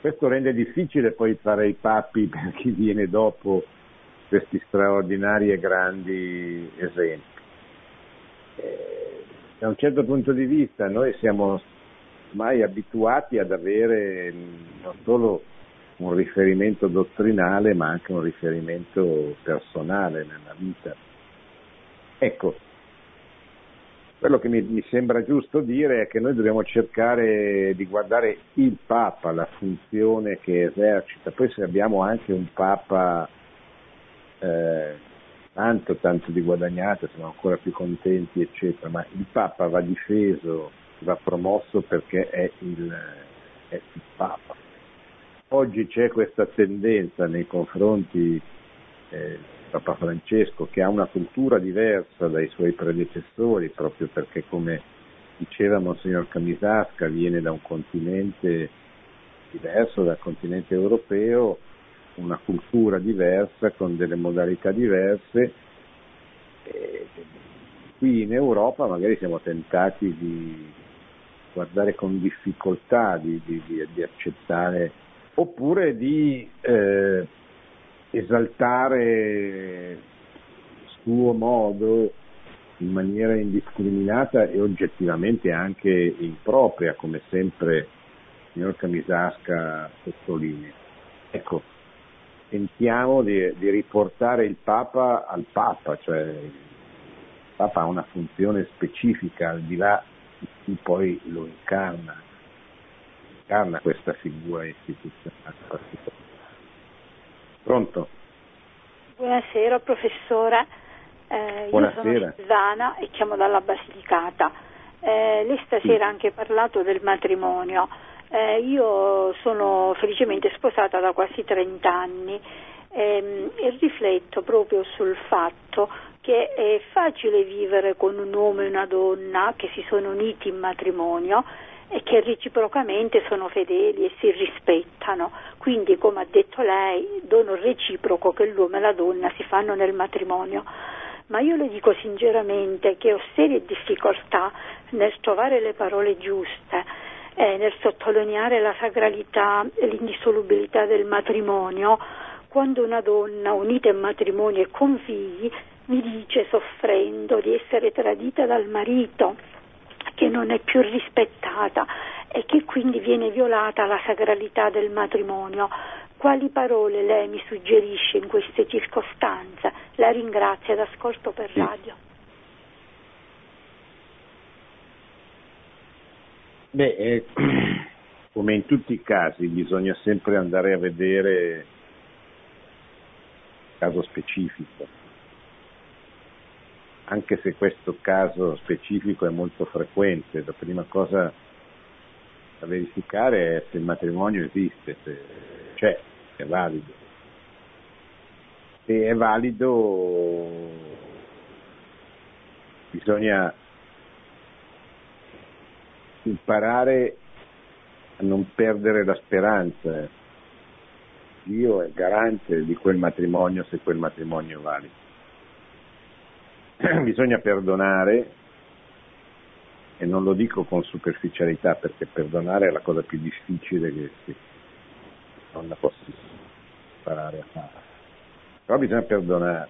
Questo rende difficile poi fare i papi per chi viene dopo questi straordinari e grandi esempi. Da un certo punto di vista noi siamo ormai abituati ad avere non solo un riferimento dottrinale ma anche un riferimento personale nella vita. Ecco, quello che mi, mi, sembra giusto dire è che noi dobbiamo cercare di guardare il Papa, la funzione che esercita, poi se abbiamo anche un Papa eh, tanto, tanto di guadagnato, siamo ancora più contenti, eccetera, ma il Papa va difeso, va promosso perché è il, è il Papa. Oggi c'è questa tendenza nei confronti eh, Papa Francesco che ha una cultura diversa dai suoi predecessori, proprio perché come diceva Monsignor Camisasca viene da un continente diverso dal continente europeo, una cultura diversa, con delle modalità diverse. E qui in Europa magari siamo tentati di guardare con difficoltà, di, di, di accettare, oppure di eh, esaltare suo modo in maniera indiscriminata e oggettivamente anche impropria, come sempre il signor Camisasca sottolinea. Ecco, tentiamo di, di, riportare il Papa al Papa, cioè il Papa ha una funzione specifica al di là di chi poi lo incarna, incarna questa figura istituzionale particolare. Pronto? Buonasera professore, eh, Buonasera. io sono Silvana e chiamo dalla Basilicata. Eh, lei stasera ha anche parlato del matrimonio. Eh, io sono felicemente sposata da quasi 30 anni ehm, e rifletto proprio sul fatto che è facile vivere con un uomo e una donna che si sono uniti in matrimonio e che reciprocamente sono fedeli e si rispettano. Quindi, come ha detto lei, dono reciproco che l'uomo e la donna si fanno nel matrimonio. Ma io le dico sinceramente che ho serie difficoltà nel trovare le parole giuste eh, nel sottolineare la sacralità e l'indissolubilità del matrimonio, quando una donna unita in matrimonio e con figli mi dice soffrendo di essere tradita dal marito, che non è più rispettata e che quindi viene violata la sacralità del matrimonio. Quali parole lei mi suggerisce in queste circostanze? La ringrazio ed ascolto per radio. Beh, eh, come in tutti i casi bisogna sempre andare a vedere il caso specifico, anche se questo caso specifico è molto frequente. La prima cosa da verificare è se il matrimonio esiste, se c'è, se è valido. Se è valido bisogna imparare a non perdere la speranza. Dio è garante di quel matrimonio se quel matrimonio valido. Bisogna perdonare, e non lo dico con superficialità perché perdonare è la cosa più difficile che si non la possa imparare a fare. Però bisogna perdonare.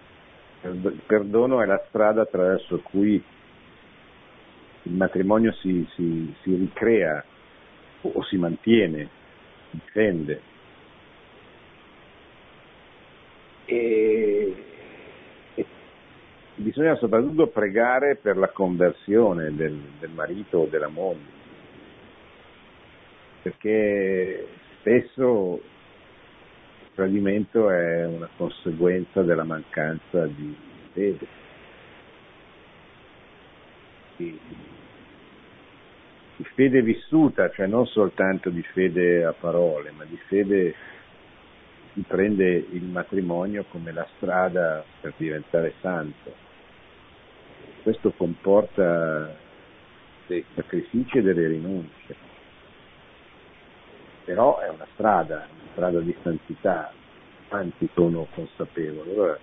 Il perdono è la strada attraverso cui il matrimonio si, si, si ricrea o, o, si mantiene, si difende. E, e bisogna soprattutto pregare per la conversione del, del marito o della moglie, perché spesso il tradimento è una conseguenza della mancanza di fede di fede vissuta, cioè non soltanto di fede a parole, ma di fede che prende il matrimonio come la strada per diventare santo. Questo comporta dei sacrifici e delle rinunce, però è una strada, una strada di santità, tanti sono consapevoli. Allora, la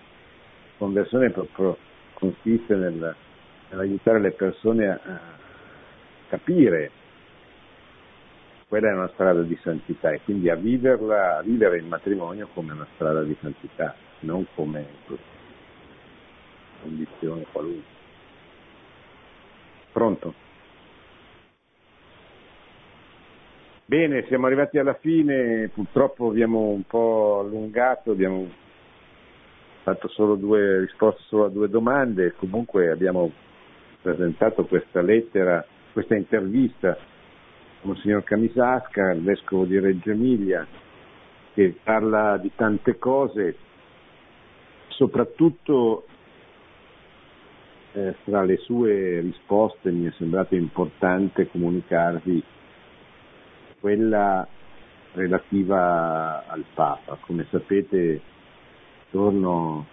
conversione proprio consiste nel, nell'aiutare le persone a capire quella è una strada di santità e quindi a viverla, a vivere il matrimonio come una strada di santità, non come condizione qualunque. Pronto? Bene, siamo arrivati alla fine, purtroppo abbiamo un po' allungato, abbiamo fatto solo due risposte solo a due domande, comunque abbiamo presentato questa lettera, questa intervista a Monsignor Camisasca, il vescovo di Reggio Emilia, che parla di tante cose, soprattutto eh, tra le sue risposte mi è sembrato importante comunicarvi quella relativa al Papa. Come sapete, attorno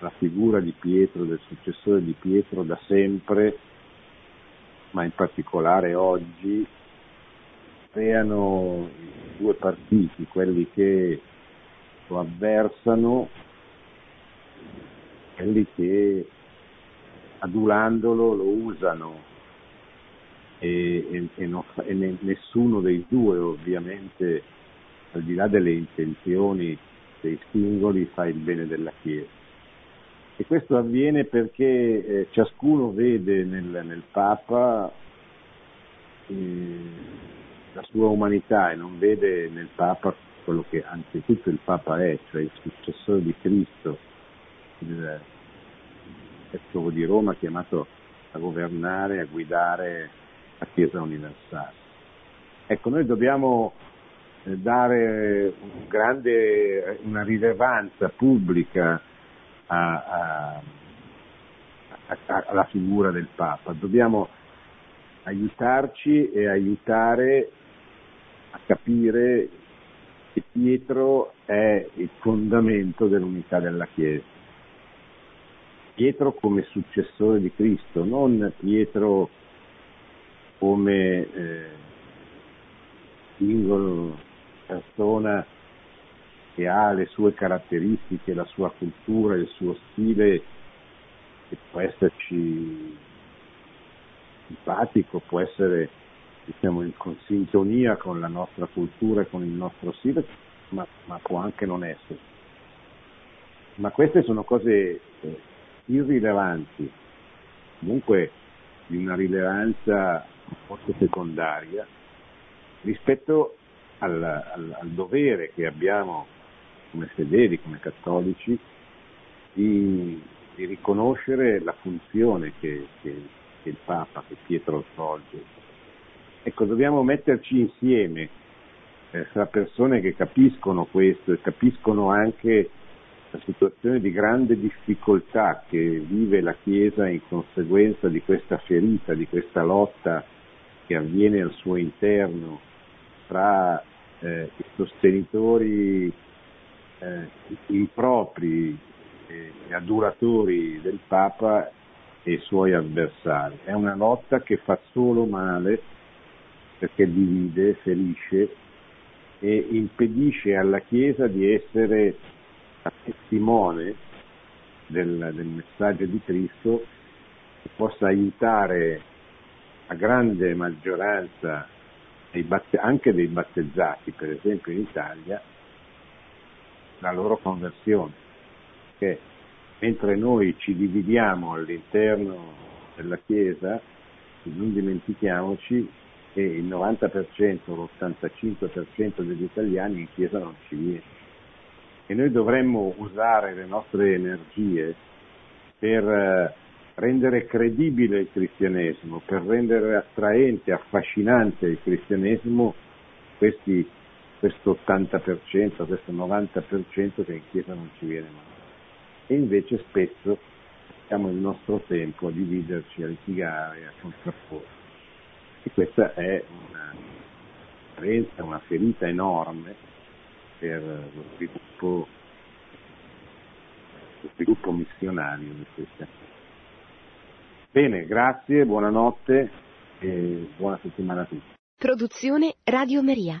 alla figura di Pietro, del successore di Pietro, da sempre, ma in particolare oggi, creano due partiti, quelli che lo avversano, quelli che adulandolo lo usano e, e, e, no, e nessuno dei due ovviamente al di là delle intenzioni dei singoli fa il bene della Chiesa. E questo avviene perché eh, ciascuno vede nel, nel Papa eh, la sua umanità e non vede nel Papa quello che anzitutto il Papa è, cioè il successore di Cristo, il vescovo di Roma chiamato a governare, a guidare la Chiesa universale. Ecco, noi dobbiamo eh, dare un grande, una rilevanza pubblica a, a, a, alla figura del Papa, dobbiamo aiutarci e aiutare a capire che Pietro è il fondamento dell'unità della Chiesa. Pietro come successore di Cristo, non Pietro come eh, singolo persona che ha le sue caratteristiche, la sua cultura, il suo stile, che può esserci simpatico, può essere diciamo, in sintonia con la nostra cultura e con il nostro stile, ma, ma può anche non essere. Ma queste sono cose eh, irrilevanti, comunque di una rilevanza forse secondaria rispetto al, al, al, dovere che abbiamo come fedeli, come cattolici, di, di riconoscere la funzione che, che, che, il Papa, che Pietro svolge. Ecco, dobbiamo metterci insieme eh, fra persone che capiscono questo e capiscono anche la situazione di grande difficoltà che vive la Chiesa in conseguenza di questa ferita, di questa lotta che avviene al suo interno tra eh, i sostenitori eh, impropri e aduratori del Papa e i suoi avversari. È una lotta che fa solo male perché divide, ferisce e impedisce alla Chiesa di essere testimone del, del messaggio di Cristo che possa aiutare la grande maggioranza anche dei battezzati, per esempio in Italia, la loro conversione. Perché mentre noi ci dividiamo all'interno della Chiesa, non dimentichiamoci che il 90%, l'85% degli italiani in Chiesa non ci viene e noi dovremmo usare le nostre energie per eh, rendere credibile il cristianesimo, per rendere attraente, affascinante il cristianesimo questi, questo 80%, questo 90% che in Chiesa non ci viene mai. E invece spesso passiamo il nostro tempo a dividerci, a litigare, a contrapporre. E questa è una una ferita enorme per lo sviluppo, lo sviluppo missionario di questa. Bene, grazie, buonanotte e buona settimana a tutti. Produzione Radio Maria.